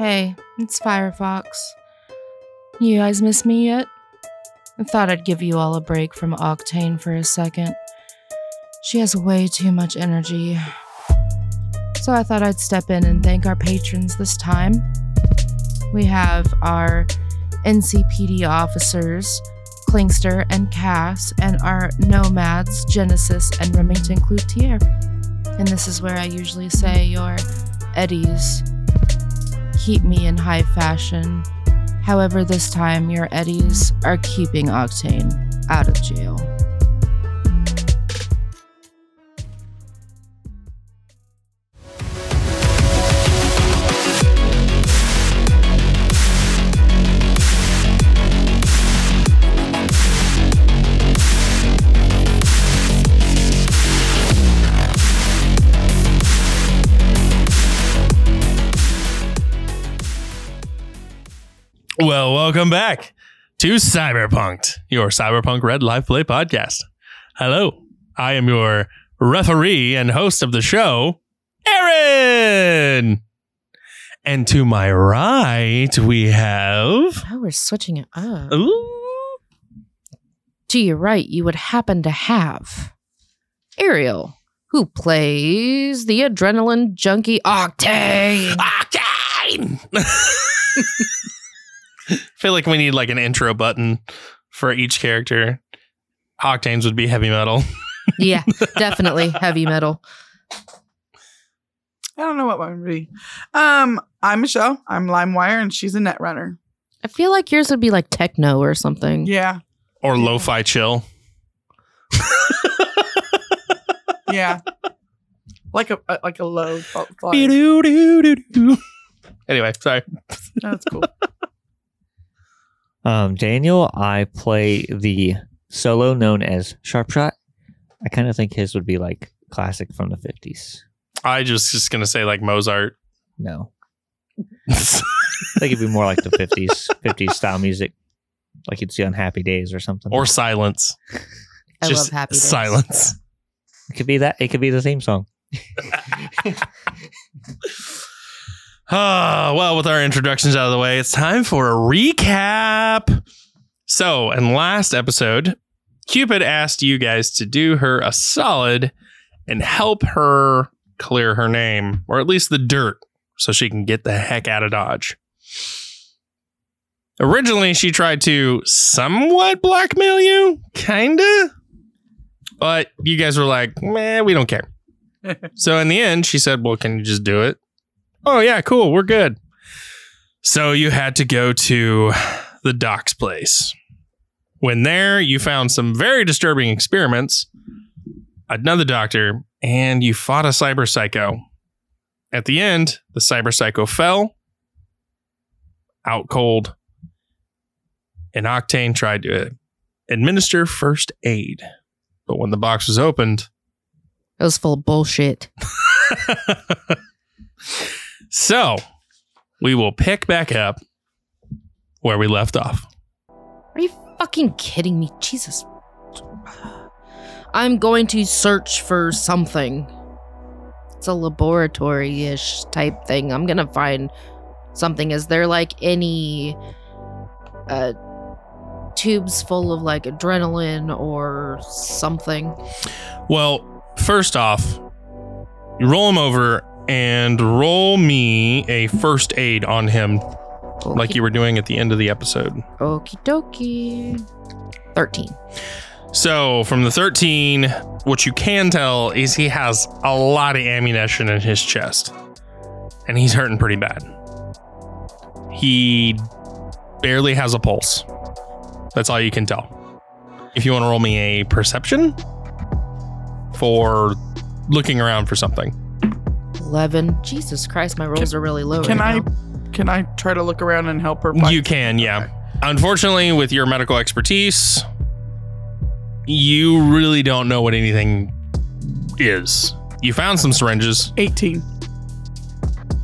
Hey, it's Firefox. You guys miss me yet? I thought I'd give you all a break from Octane for a second. She has way too much energy. So I thought I'd step in and thank our patrons this time. We have our NCPD officers, Klingster and Cass, and our nomads, Genesis and Remington Cloutier. And this is where I usually say your Eddies keep me in high fashion. However, this time your Eddies are keeping Octane out of jail. Well, welcome back to Cyberpunked, your Cyberpunk Red Live Play podcast. Hello, I am your referee and host of the show, Aaron. And to my right, we have. Oh, we're switching it up. Ooh, To your right, you would happen to have Ariel, who plays the adrenaline junkie Octane. Octane! feel like we need like an intro button for each character. Octanes would be heavy metal. yeah, definitely heavy metal. I don't know what mine would be. Um, I'm Michelle. I'm LimeWire, and she's a net runner. I feel like yours would be like techno or something. Yeah, Or lo-fi chill. yeah. like a, a like a low fl- Anyway, sorry. That's cool. Um, Daniel, I play the solo known as Sharpshot. I kind of think his would be like classic from the 50s. I just just gonna say like Mozart. No, I think it'd be more like the 50s, 50s style music, like you'd see on Happy Days or something. or silence. I just love Happy Days. it could be that. It could be the theme song. Ah, well, with our introductions out of the way, it's time for a recap. So, in last episode, Cupid asked you guys to do her a solid and help her clear her name, or at least the dirt, so she can get the heck out of Dodge. Originally, she tried to somewhat blackmail you, kinda. But you guys were like, man, we don't care. so in the end, she said, well, can you just do it? Oh, yeah, cool. We're good. So you had to go to the doc's place. When there, you found some very disturbing experiments, another doctor, and you fought a cyber psycho. At the end, the cyber psycho fell out cold, and Octane tried to administer first aid. But when the box was opened, It was full of bullshit. so we will pick back up where we left off. Are you fucking kidding me? Jesus. I'm going to search for something. It's a laboratory ish type thing. I'm going to find something. Is there like any uh, tubes full of like adrenaline or something? Well, first off, you roll him over and roll me a first aid on him, like you were doing at the end of the episode. Okie dokie. 13. So, from the 13, what you can tell is he has a lot of ammunition in his chest, and he's hurting pretty bad. He barely has a pulse. That's all you can tell. If you want to roll me a perception for looking around for something. 11. Jesus Christ, my rolls are really low. Can right I now. can I try to look around and help her? find- You can, yeah. Unfortunately, with your medical expertise, you really don't know what anything is. You found some syringes. 18.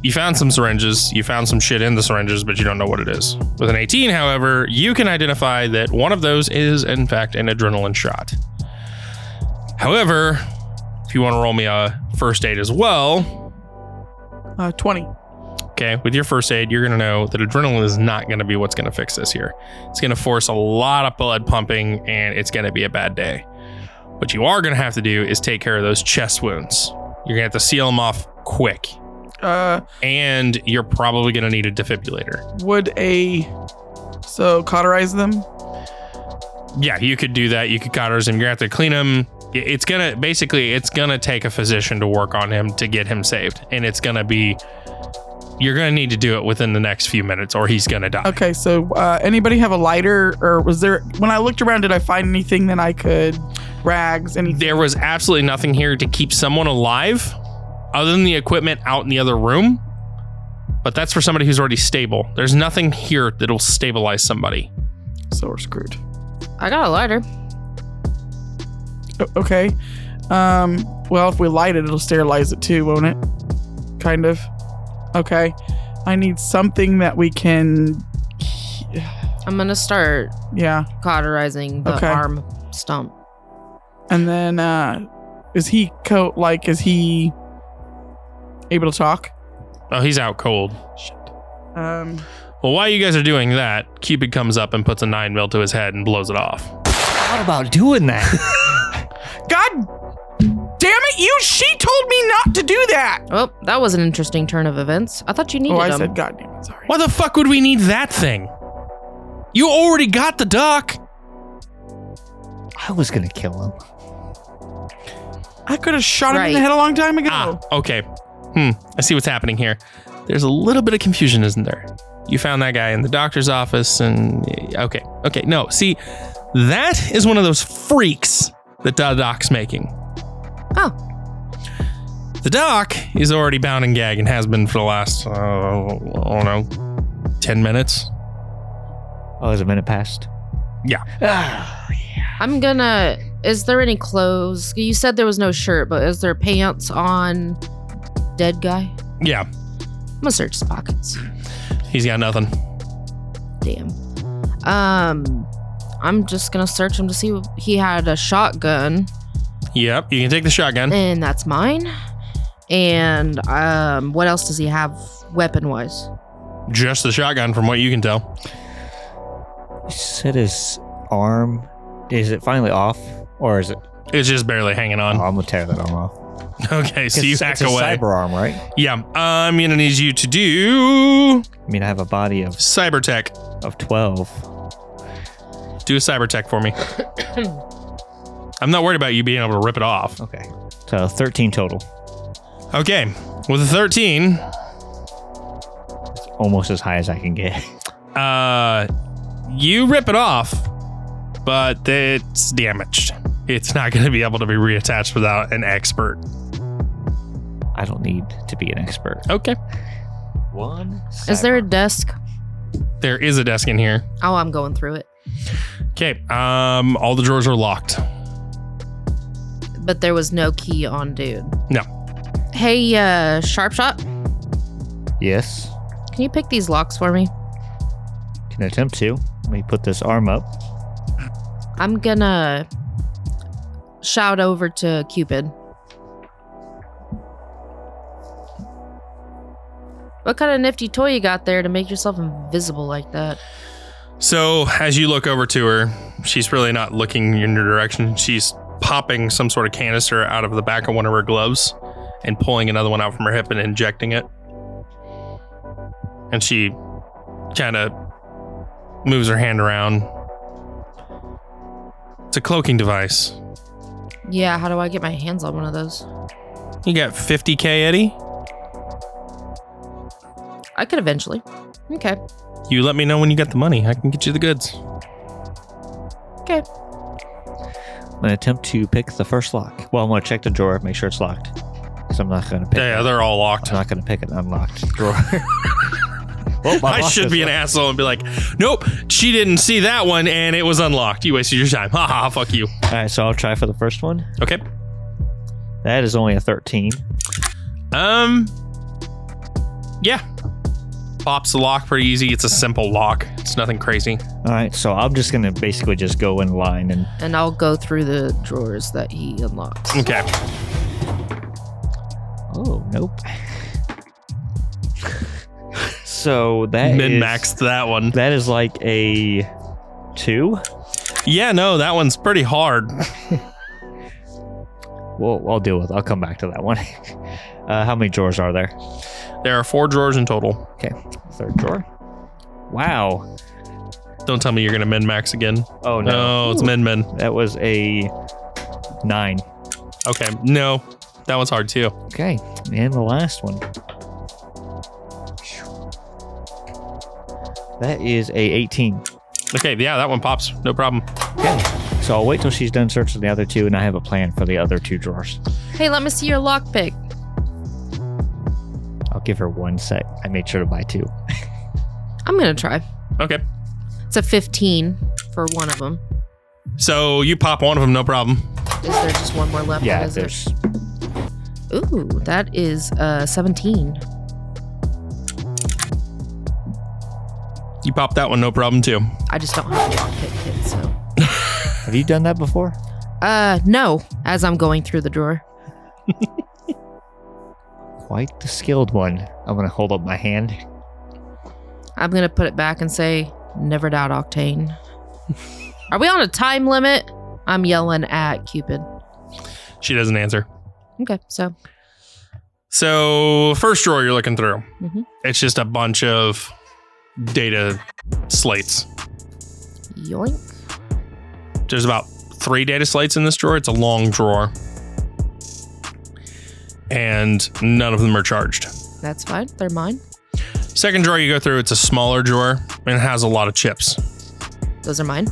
You found some syringes. You found some shit in the syringes, but you don't know what it is. With an 18, however, you can identify that one of those is, in fact, an adrenaline shot. However, if you want to roll me a first aid as well, Uh, 20. Okay, with your first aid, you're gonna know that adrenaline is not gonna be what's gonna fix this here. It's gonna force a lot of blood pumping, and it's gonna be a bad day. What you are gonna have to do is take care of those chest wounds. You're gonna have to seal them off quick, Uh, and you're probably gonna need a defibrillator. would a so cauterize them? Yeah, you could do that. You could cauterize him. You're gonna have to clean him. It's gonna basically, it's gonna take a physician to work on him to get him saved, and it's gonna be. You're gonna need to do it within the next few minutes, or he's gonna die. Okay, so uh, anybody have a lighter, or was there? When I looked around, did I find anything that I could rags? Anything? there was absolutely nothing here to keep someone alive other than the equipment out in the other room. But that's for somebody who's already stable. There's nothing here that'll stabilize somebody. So we're screwed. I got a lighter. O- okay. Um. Well, if we light it, it'll sterilize it too, won't it? Kind of. Okay. I need something that we can. I'm gonna start Yeah. cauterizing the Okay. arm stump. And then, uh, is he co like? Is he able to talk? Oh, he's out cold. Um. Well, while you guys are doing that, Cupid comes up and puts a nine mil to his head and blows it off. What about doing that? God damn it! You. She told me not to do that. Oh, that was an interesting turn of events. I thought you needed Oh, I them. said, God damn it. Sorry. Why the fuck would we need that thing? You already got the duck. I was gonna kill him. I could have shot him in the Right. head a long time ago. Ah, okay. Hmm. I see what's happening here. There's a little bit of confusion, isn't there? You found that guy in the doctor's office, and okay, okay. No, see, that is one of those freaks that the doc's making. Oh. The doc is already bound and gagged and has been for the last, uh, I don't know, 10 minutes. Oh, is a minute past? Yeah. Ah, I'm gonna. Is there any clothes? You said there was no shirt, but is there pants on dead guy? Yeah, I'm gonna search his pockets. He's got nothing. Damn. Um, I'm just gonna search him to see if he had a shotgun, Yep, you can take the shotgun. and that's mine. And um, what else does he have weapon wise? Just the shotgun, from what you can tell. He said his arm. Is it finally off, or is it? It's just barely hanging Oh, on. I'm gonna tear that arm off. Okay, so you It's- back it's a away. cyber arm, right? Yeah, I'm gonna need you to do I mean, I have a body of cyber tech. of twelve. Do a cyber tech for me. I'm not worried about you being able to rip it off. Okay, so thirteen total. Okay, with a 13, Almost as high as I can get. uh, you rip it off, but it's damaged. It's not going to be able to be reattached without an expert. I don't need to be an expert. Okay, One. Is there a desk? there is a desk in here. Oh, I'm going through it. Okay, um, all the drawers are locked. But there was no key on dude. No. Hey, uh, sharp shot. Yes. Can you pick these locks for me? Can attempt to. Let me put this arm up. I'm gonna shout over to Cupid. What kind of nifty toy you got there to make yourself invisible like that? So as you look over to her, she's really not looking in your direction. She's popping some sort of canister out of the back of one of her gloves and pulling another one out from her hip and injecting it. And she kind of moves her hand around. It's a cloaking device. Yeah, how do I get my hands on one of those? You got 50k, Eddie? I could eventually. Okay. You let me know when you got the money. I can get you the goods. Okay. I'm gonna attempt to pick the first lock. Well, I'm gonna check the drawer, make sure it's locked. because I'm not gonna pick. Yeah, they're all locked. I'm not gonna pick an unlocked drawer. well, I should be an locked. asshole and be like, nope, she didn't see that one and it was unlocked. You wasted your time. Ha ha, fuck you. All right, so I'll try for the first one. Okay. That is only a 13. Um, yeah. Pops the lock pretty easy. It's a simple lock. It's nothing crazy. All right, so I'm just gonna basically just go in line and And I'll go through the drawers that he unlocked. Okay. oh nope. So that Min maxed that one. That is like a two. Yeah, no, that one's pretty hard. Well, I'll deal with. I'll come back to that one. uh, how many drawers are there? There are four drawers in total. Okay, third drawer. Wow. Don't tell me you're gonna min max again. Oh no, No, it's min min. that was a nine. Okay, no, that one's hard too. Okay, and the last one. That is a 18. Okay, yeah, that one pops. No problem. Okay, so I'll wait till she's done searching the other two, and I have a plan for the other two drawers. Hey, let me see your lockpick. I'll give her one set. I made sure to buy two. I'm gonna try. Okay, It's a 15 for one of them. so you pop one of them, no problem. Is there just one more left? Yeah, there's. it? Ooh, that is uh 17. You pop that one, no problem too. I just don't have a lockpick kit, so. Have you done that before? Uh, no. As I'm going through the drawer. Quite the skilled one. I'm gonna hold up my hand. I'm gonna put it back and say, never doubt Octane. Are we on a time limit? I'm yelling at Cupid. She doesn't answer. Okay, so So first drawer you're looking through, Mhm. it's just a bunch of data slates. yoink. There's about three data slates in this drawer. It's a long drawer, and none of them are charged. That's fine. They're mine. Second drawer you go through, it's a smaller drawer and it has a lot of chips. Those are mine.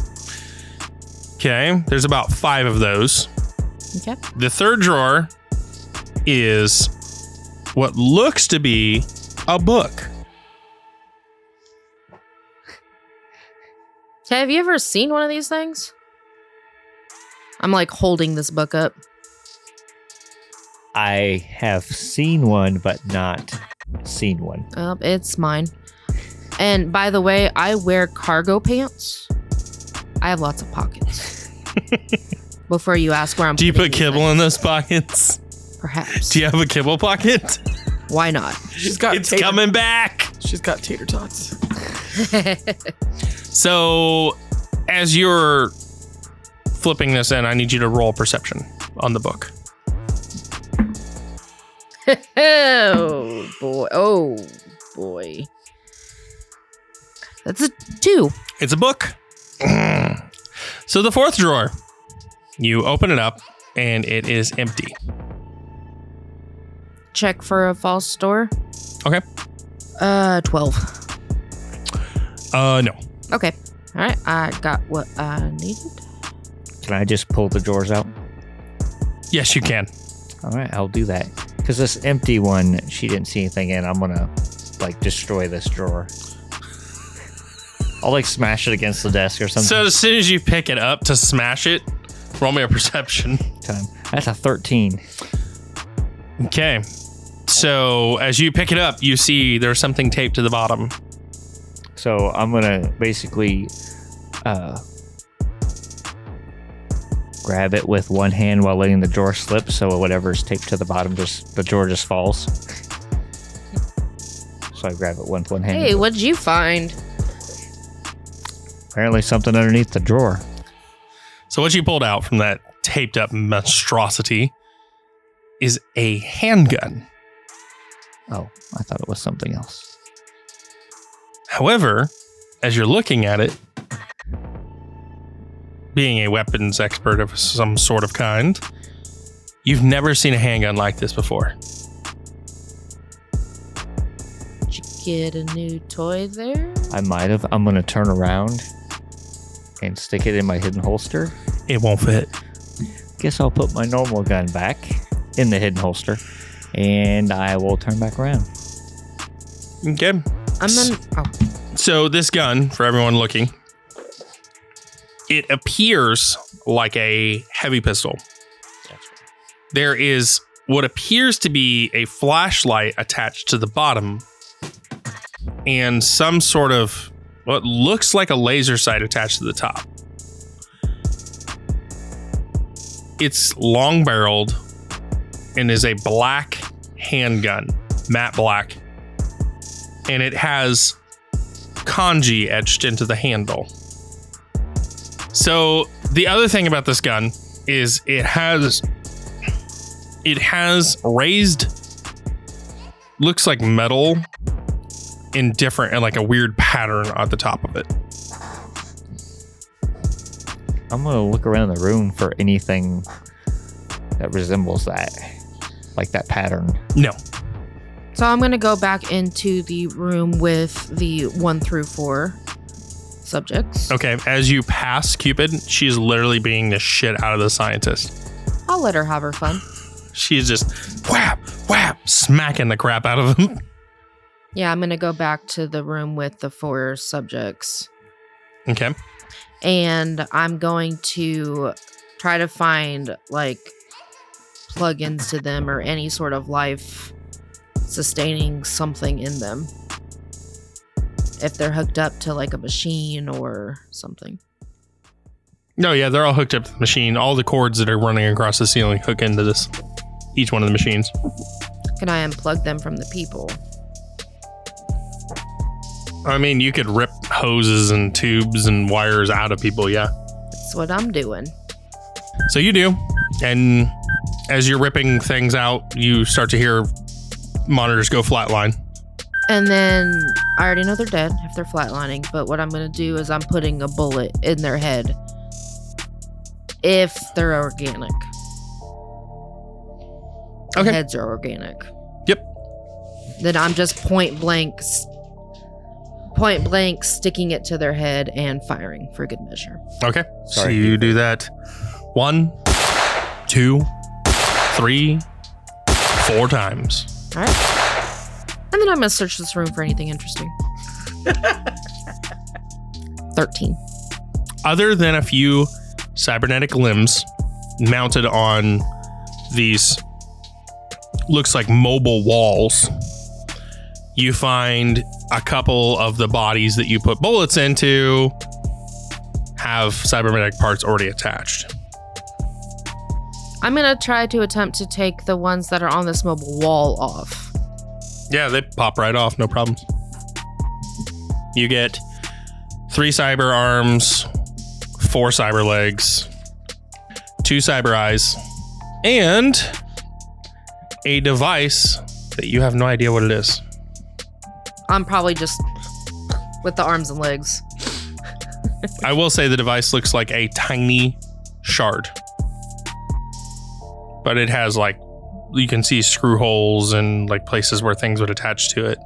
Okay, there's about five of those. Okay. The third drawer is what looks to be a book. Okay, have you ever seen one of these things? I'm like holding this book up. I have seen one, but not seen one. Uh, it's mine. And by the way, I wear cargo pants. I have lots of pockets. Before you ask where I'm Do you put kibble in those pockets? Perhaps. Do you have a kibble pocket? Why not? She's got it's tater, coming back. She's got tater tots. So, as you're flipping this in, I need you to roll perception on the book. oh boy. Oh boy. That's a two. It's a book. so, the fourth drawer, you open it up and it is empty. Check for a false door. Okay. Uh, 12. Uh, no. Okay. All right. I got what I needed. Can I just pull the drawers out? Yes, you can. All right, I'll do that. Because this empty one, she didn't see anything in. I'm gonna like destroy this drawer. I'll like smash it against the desk or something. So, as soon as you pick it up to smash it, roll me a perception. time. That's a 13. Okay. So, as you pick it up, you see there's something taped to the bottom. So I'm gonna basically uh, grab it with one hand while letting the drawer slip. So whatever's taped to the bottom, just the drawer just falls. So I grab it with one hand. Hey, what'd you find? Apparently something underneath the drawer. So, what you pulled out from that taped up monstrosity is a handgun. Oh, I thought it was something else. However, as you're looking at it, being a weapons expert of some sort of kind, you've never seen a handgun like this before. Did you get a new toy there? I might have. I'm gonna turn around and stick it in my hidden holster. It won't fit. Guess I'll put my normal gun back in the hidden holster. and I will turn back around. Okay. I'm in. Oh, So this gun, for everyone looking, it appears like a heavy pistol. There is what appears to be a flashlight attached to the bottom, and some sort of what looks like a laser sight attached to the top. It's long barreled and is a black handgun, matte black, and it has kanji etched into the handle. So the other thing about this gun is it has it has raised looks like metal in different and like a weird pattern at the top of it. I'm gonna look around the room for anything that resembles that, like that pattern. No. So I'm gonna go back into the room with the one through four subjects. Okay, as you pass Cupid, she's literally being the shit out of the scientist. I'll let her have her fun. She's just whap, whap, smacking the crap out of him. Yeah, I'm gonna go back to the room with the four subjects. Okay. and I'm going to try to find like plugins to them or any sort of life sustaining something in them. If they're hooked up to like a machine or something. No, yeah, they're all hooked up to the machine. All the cords that are running across the ceiling hook into this, each one of the machines. Can I unplug them from the people? I mean, you could rip hoses and tubes and wires out of people, yeah. That's what I'm doing. So you do. And as you're ripping things out, you start to hear monitors go flatline. And then I already know they're dead if they're flatlining, but what I'm going to do is I'm putting a bullet in their head if they're organic. Their Okay. Heads are organic. Yep. Then I'm just point blank, point blank sticking it to their head and firing for good measure. Okay. so you do that one, two, three, four times. All right. And then I'm going to search this room for anything interesting. 13. Other than a few cybernetic limbs mounted on these looks like mobile walls, you find a couple of the bodies that you put bullets into have cybernetic parts already attached. I'm going to try to attempt to take the ones that are on this mobile wall off. Yeah, they pop right off, no problem. You get three cyber arms, four cyber legs, two cyber eyes, and a device that you have no idea what it is. I'm probably just with the arms and legs. I will say the device looks like a tiny shard, but it has like you can see screw holes and like places where things would attach to it.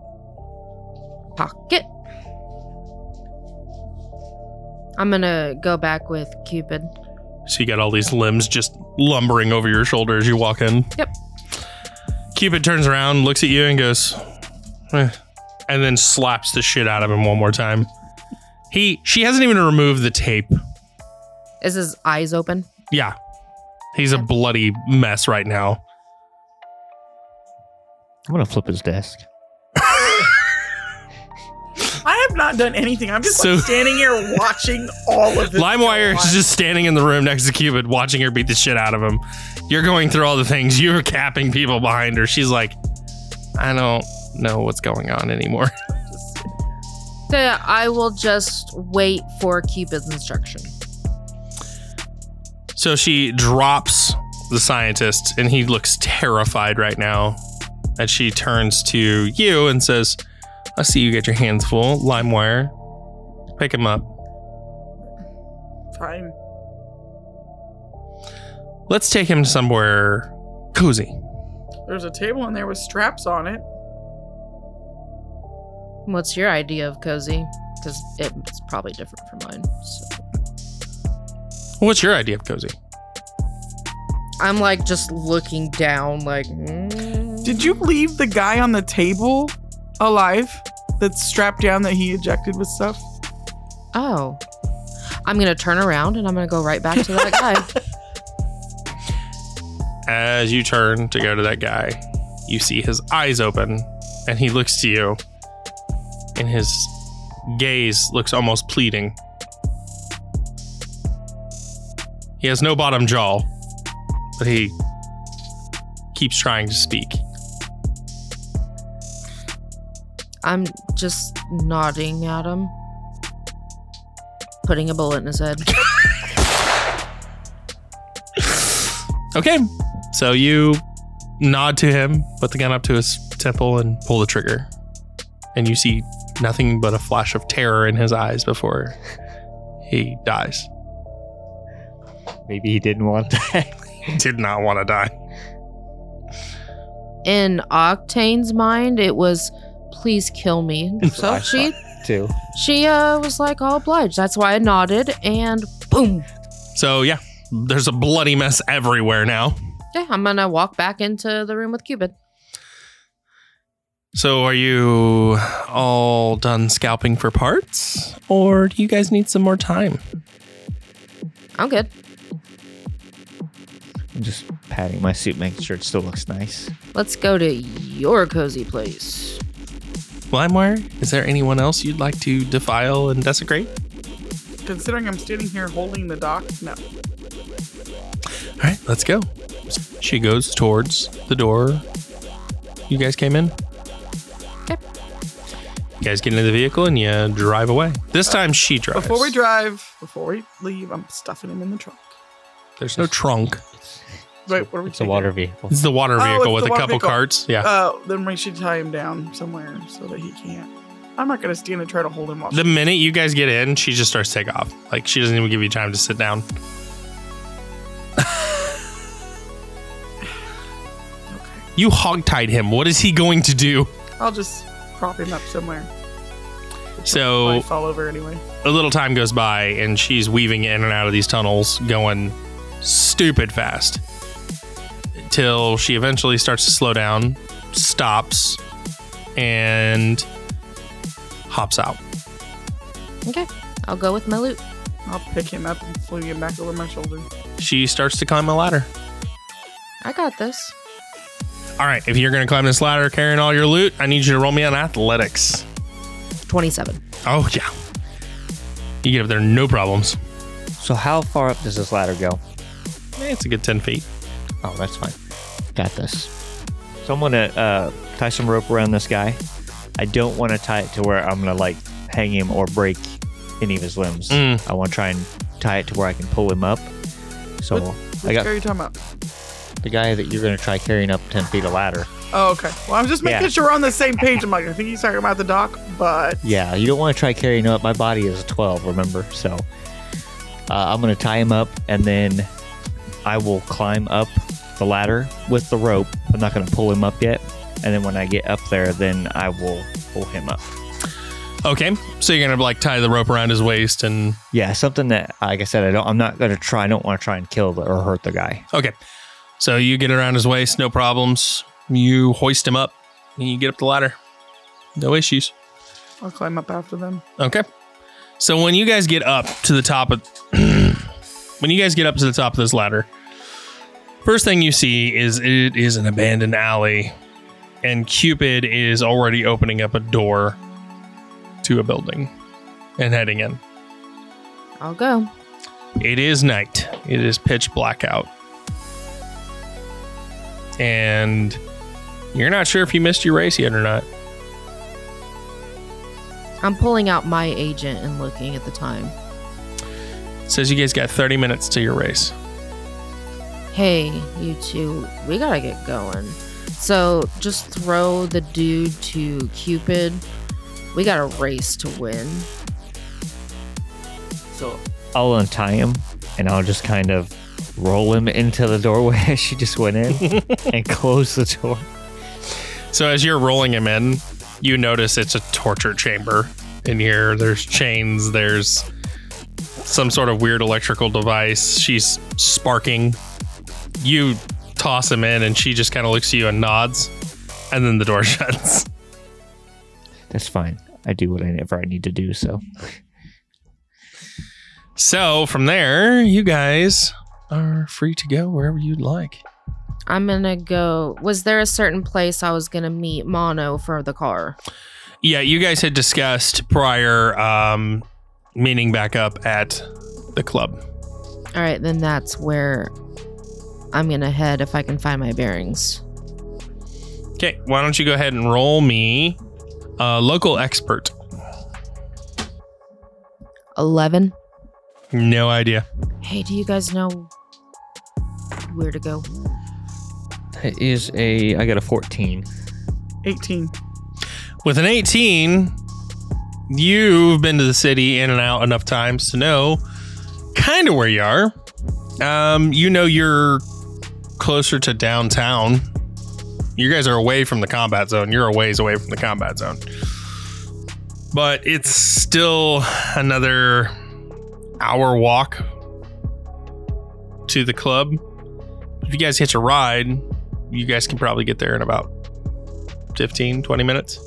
Pocket. I'm to go back with Cupid. So you got all these limbs just lumbering over your shoulder as you walk in. Yep. Cupid turns around, looks at you, and goes, "Eh," and then slaps the shit out of him one more time. He, she hasn't even removed the tape. Is his eyes open? Yeah, he's a bloody mess right now. I'm gonna flip his desk. I have not done anything. I'm just So- like standing here watching all of this. LimeWire go is just standing in the room next to Cupid, watching her beat the shit out of him. You're going through all the things. You're capping people behind her. She's like, I don't know what's going on anymore. So I will just wait for Cupid's instruction. So she drops the scientist, and he looks terrified right now. And she turns to you and says, I see you get your hands full. LimeWire. Pick him up. Fine. Let's take him somewhere cozy. There's a table in there with straps on it. What's your idea of cozy? Because it's probably different from mine. So. What's your idea of cozy? I'm like just looking down, like. mm. Did you leave the guy on the table alive that's strapped down that he ejected with stuff? Oh. I'm going to turn around and I'm going to go right back to that guy. As you turn to go to that guy, you see his eyes open and he looks to you, and his gaze looks almost pleading. He has no bottom jaw, but he keeps trying to speak. I'm just nodding at him, putting a bullet in his head. Okay, so you nod to him, put the gun up to his temple, and pull the trigger. And you see nothing but a flash of terror in his eyes before he dies. Maybe he didn't want that. Did not want to die. In Octane's mind, it was, please kill me. So I she too. she uh was like, all obliged. That's why I nodded, and boom. So yeah, there's a bloody mess everywhere now. Yeah, I'm gonna walk back into the room with Cupid. So are you all done scalping for parts? Or do you guys need some more time? I'm good. I'm just patting my suit, making sure it still looks nice. Let's go to your cozy place. Limewire, is there anyone else you'd like to defile and desecrate? Considering I'm standing here holding the doc, no. All right, let's go. She goes towards the door you guys came in. Yep. You guys get into the vehicle and you drive away. This time she drives. Before we drive, before we leave, I'm stuffing him in the trunk. There's no trunk. Wait, what are we It's a water vehicle. It's the water Oh, vehicle it's with the a water couple vehicle. carts. Yeah. Oh, then we should tie him down somewhere so that he can't. I'm not gonna stand and try to hold him off. the minute you guys get in, she just starts to take off. Like she doesn't even give you time to sit down. okay. You hogtied him. What is he going to do? I'll just prop him up somewhere. So Probably fall over anyway. a little time goes by and she's weaving in and out of these tunnels going stupid fast till she eventually starts to slow down stops and hops out Okay, I'll go with my loot. I'll pick him up and fling him back over my shoulder. she starts to climb a ladder I got this. all right if you're going to climb this ladder carrying all your loot i need you to roll me on athletics 27. oh yeah you get up there no problems So how far up does this ladder go? Eh, it's a good 10 feet Oh, that's fine. Got this. So I'm gonna uh, tie some rope around this guy. I don't want to tie it to where I'm gonna like hang him or break any of his limbs. Mm. I want to try and tie it to where I can pull him up. So Which I got guy are you talking about? the guy that you're gonna try carrying up ten feet of ladder. Oh, okay. Well, I'm just making Yeah. sure we're on the same page. I'm like, I think he's talking about the doc, but Yeah, you don't want to try carrying up. My body is a 12, remember? So uh, I'm going to tie him up and then I will climb up the ladder with the rope. I'm not going to pull him up yet. And then when I get up there, then I will pull him up. okay so you're going to like tie the rope around his waist and Yeah, something that, like I said, I don't. I'm not going to try. I don't want to try and kill the, or hurt the guy. Okay. So you get around his waist, no problems. You hoist him up and you get up the ladder. No issues. I'll climb up after them. Okay. So when you guys get up to the top of when you guys get up to the top of this ladder, first thing you see is it is an abandoned alley and Cupid is already opening up a door to a building and heading in. I'll go. It is night. It is pitch black out. And you're not sure if you missed your race yet or not. I'm pulling out my agent and looking at the time. It says you guys got 30 minutes to your race. Hey, you two, we gotta get going. So just throw the dude to Cupid. We got a race to win. So I'll untie him and I'll just kind of roll him into the doorway she just went in and close the door. So as you're rolling him in, you notice it's a torture chamber in here. There's chains, there's some sort of weird electrical device. She's sparking. You toss him in and she just kind of looks at you and nods. and then the door shuts. That's fine. I do whatever I need to do. So So from there, you guys are free to go wherever you'd like. I'm gonna go. Was there a certain place I was gonna meet Mono for the car? Yeah, you guys had discussed prior um, meeting back up at the club. All right, then that's where I'm gonna head if I can find my bearings. Okay, why don't you go ahead and roll me a local expert? Eleven. No idea. Hey, do you guys know where to go? that is a. I got a 14. 18. With an 18, you've been to the city in and out enough times to know kind of where you are. Um, you know you're closer to downtown. You guys are away from the combat zone. You're a ways away from the combat zone. But it's still another hour walk to the club. If you guys hitch a ride, you guys can probably get there in about 15, 20 minutes.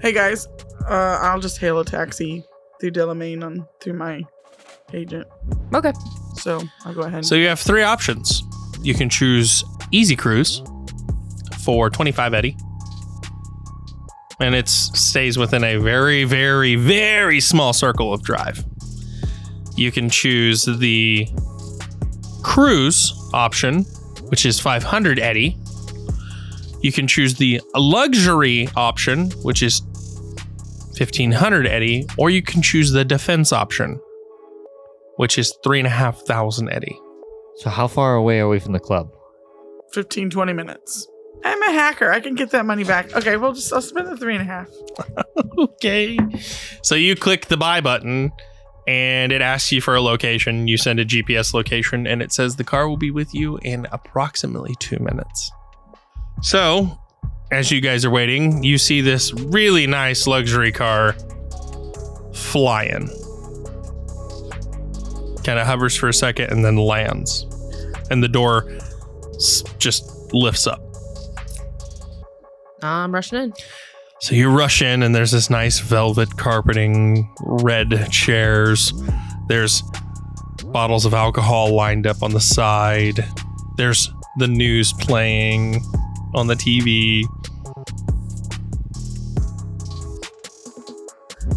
Hey guys, uh, I'll just hail a taxi through Delamain on through my agent. Okay. So I'll go ahead. So you have three options. You can choose Easy Cruise for 25 Eddie. And it stays within a very, very, very small circle of drive. You can choose the cruise option, which is 500 Eddie. You can choose the luxury option, which is 1500 Eddie, or you can choose the defense option, which is three and So how far away are we from the club? 15, 20 minutes. I'm a hacker. I can get that money back. Okay, we'll just I'll spend the three and a half. okay. So you click the buy button and it asks you for a location. You send a GPS location and it says the car will be with you in approximately two minutes. So, as you guys are waiting, you see this really nice luxury car flying. Kind of hovers for a second and then lands. And the door s- just lifts up. I'm rushing in. So you rush in, and there's this nice velvet carpeting, red chairs. There's bottles of alcohol lined up on the side. There's the news playing on the TV.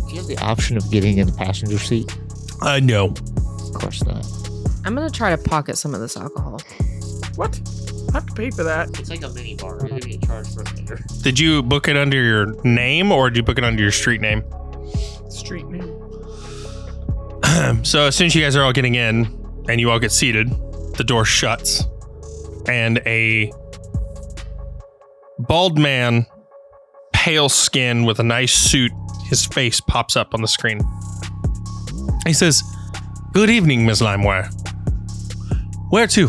Do you have the option of getting in the passenger seat? Uh, no. Of course not. I'm gonna try to pocket some of this alcohol. What? I have to pay for that. It's like a mini bar. You're gonna get charged for a beer. Did you book it under your name or did you book it under your street name? Street name. so as soon as you guys are all getting in and you all get seated, the door shuts, and a bald man, pale skin with a nice suit, his face pops up on the screen. He says, "Good evening, Miss Limewire. Where to?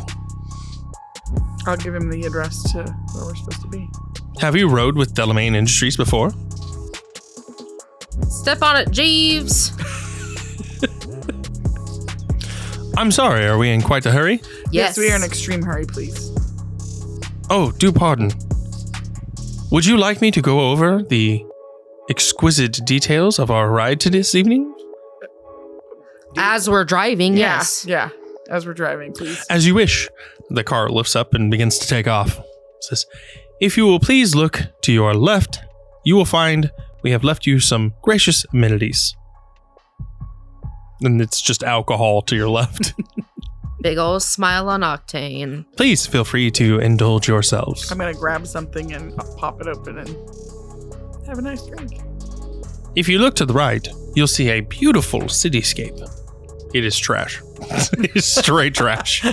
I'll give him the address to where we're supposed to be. Have you rode with Delamain Industries before? Step on it, Jeeves. I'm sorry. Are we in quite a hurry? Yes, we are in extreme hurry, please. Oh, do pardon. Would you like me to go over the exquisite details of our ride to this evening? Uh, As we're driving, Yeah, yes. Yeah. As we're driving, please. As you wish. The car lifts up and begins to take off. It says, If you will please look to your left, you will find we have left you some gracious amenities. And it's just alcohol to your left. Big old smile on Octane. please feel free to indulge yourselves. I'm gonna grab something and pop it open and have a nice drink. If you look to the right, you'll see a beautiful cityscape. It is trash. it's straight trash.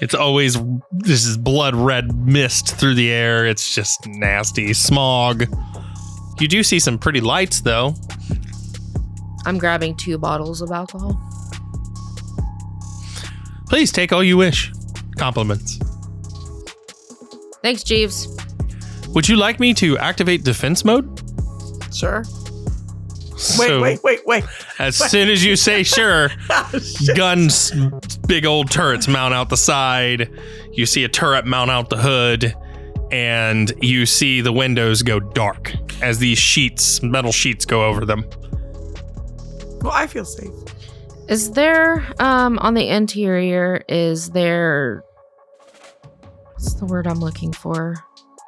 It's always this is blood red mist through the air. It's just nasty smog. You do see some pretty lights though. I'm grabbing two bottles of alcohol. Please take all you wish. Compliments. Thanks, Jeeves. Would you like me to activate defense mode? Sure. Wait, So, wait, wait, wait. As soon as you say sure, Oh, guns, big old turrets mount out the side. You see a turret mount out the hood, and you see the windows go dark as these sheets, metal sheets, go over them. Well, I feel safe. Is there um on the interior is there what's the word I'm looking for?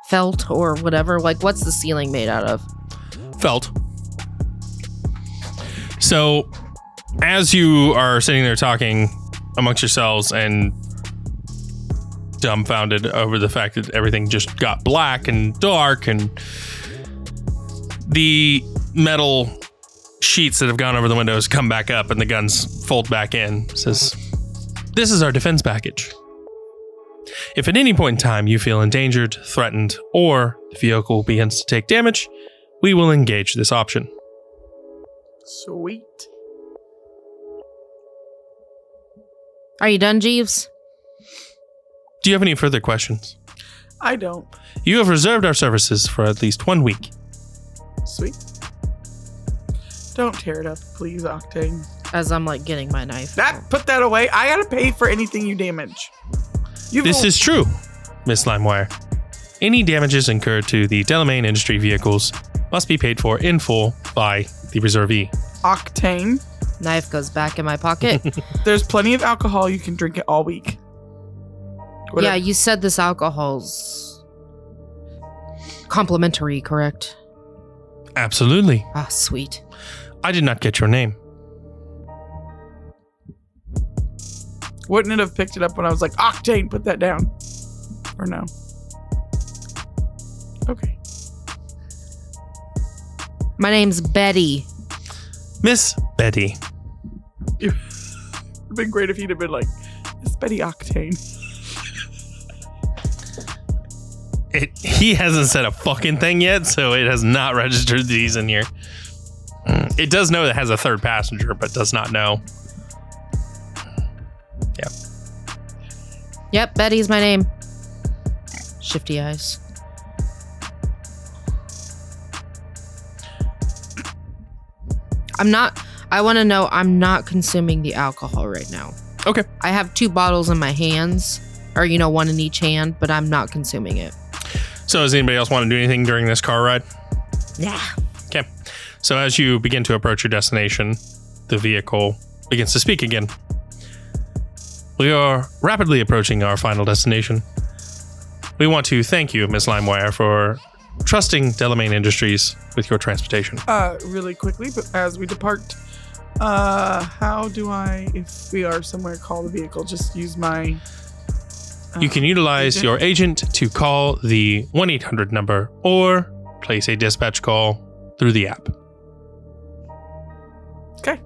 Felt or whatever. Like what's the ceiling made out of? Felt. So, as you are sitting there talking amongst yourselves and dumbfounded over the fact that everything just got black and dark and the metal sheets that have gone over the windows come back up and the guns fold back in. Says this is our defense package. If at any point in time you feel endangered threatened or the vehicle begins to take damage we will engage this option Sweet. Are you done, Jeeves? do you have any further questions I don't. you have reserved our services for at least one week Sweet. Don't tear it up, please, Octane. As I'm like getting my knife. That put that away. I gotta pay for anything you damage. You This is true, Miss Limewire. Any damages incurred to the Delamain Industry vehicles must be paid for in full by the reservee. Octane. Knife goes back in my pocket. There's plenty of alcohol. You can drink it all week. yeah, you said this alcohol's complimentary, correct? Absolutely. Ah, sweet. I did not get your name. Wouldn't it have picked it up when I was like, Octane, put that down? Or no? Okay. My name's Betty. Miss Betty. It'd been great if he'd have been like, it's Betty Octane. It, he hasn't said a fucking thing yet, so it has not registered that he's in here. Mm, It does know that it has a third passenger, but does not know. Yep. Yep, Betty's my name. Shifty eyes. I'm not. I want to know. I'm not consuming the alcohol right now. Okay. I have two bottles in my hands, or you know, one in each hand, but I'm not consuming it. So, does anybody else want to do anything during this car ride? Yeah. Okay. So as you begin to approach your destination, the vehicle begins to speak again. We are rapidly approaching our final destination. We want to thank you, Ms. Limewire, for trusting Delamain Industries with your transportation. Uh, really quickly, but as we depart, uh, how do I, if we are somewhere, call the vehicle? Just use my. uh, You can utilize agent? your agent to call the 1 800 number or place a dispatch call through the app. Okay.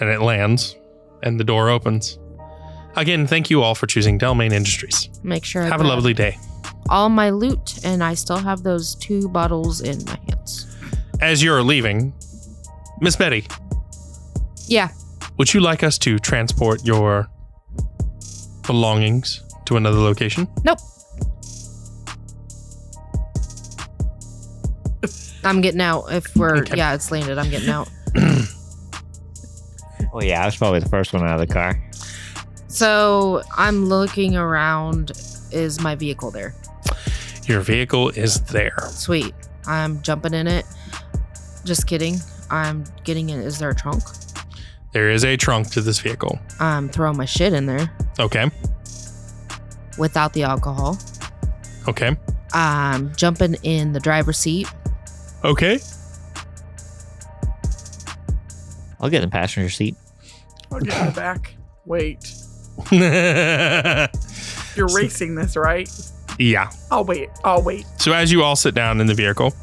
And it lands, and the door opens. Again, thank you all for choosing Delamain Industries. Make sure I Have a grab lovely day. all my loot, and I still have those two bottles in my hands. As you're leaving, Miss Betty, Yeah. would you like us to transport your belongings to another location? Nope. I'm getting out. If we're Okay. yeah, it's landed. I'm getting out. Oh yeah, I was probably the first one out of the car. So I'm looking around. Is my vehicle there? Your vehicle is there. Sweet. I'm jumping in it. Just kidding. I'm getting in. Is there a trunk? There is a trunk to this vehicle. I'm throwing my shit in there Okay. without the alcohol. Okay. I'm jumping in the driver's seat. Okay. I'll get in the passenger seat. I'll get in the back. Wait. Yeah. You're racing this, right? Yeah. I'll wait. I'll wait. So as you all sit down in the vehicle,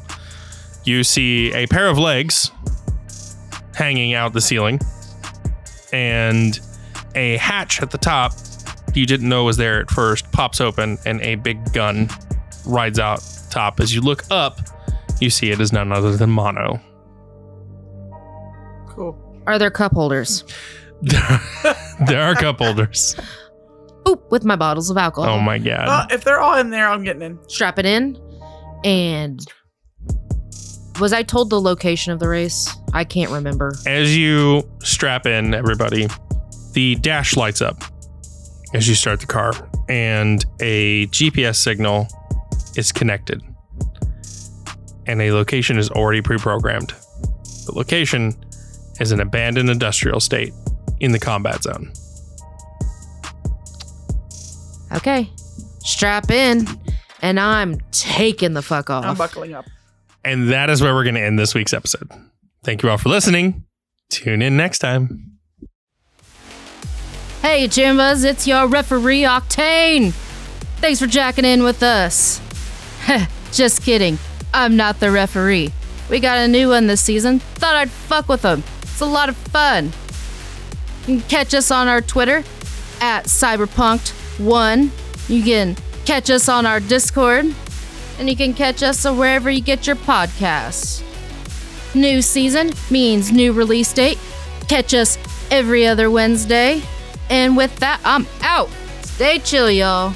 you see a pair of legs hanging out the ceiling and a hatch at the top you didn't know was there at first pops open and a big gun rides out top. As you look up, you see it is none other than Mono. Cool. Are there cup holders? there are cup holders. Oop, with my bottles of alcohol. Oh my god. Well, if they're all in there, I'm getting in. Strap it in. And was I told the location of the race? I can't remember. As you strap in, everybody, the dash lights up as you start the car. and a GPS signal is connected, and a location is already pre programmed. The location is an abandoned industrial state in the combat zone. Okay, strap in, and I'm taking the fuck off. I'm buckling up. And that is where we're going to end this week's episode. Thank you all for listening. Tune in next time. Hey, Choombas, it's your referee Octane. Thanks for jacking in with us. Just kidding. I'm not the referee. We got a new one this season. Thought I'd fuck with them. It's a lot of fun. You can catch us on our Twitter at Cyberpunked1. You can catch us on our Discord. And you can catch us wherever you get your podcasts. New season means new release date. Catch us every other Wednesday. And with that, I'm out. Stay chill, y'all.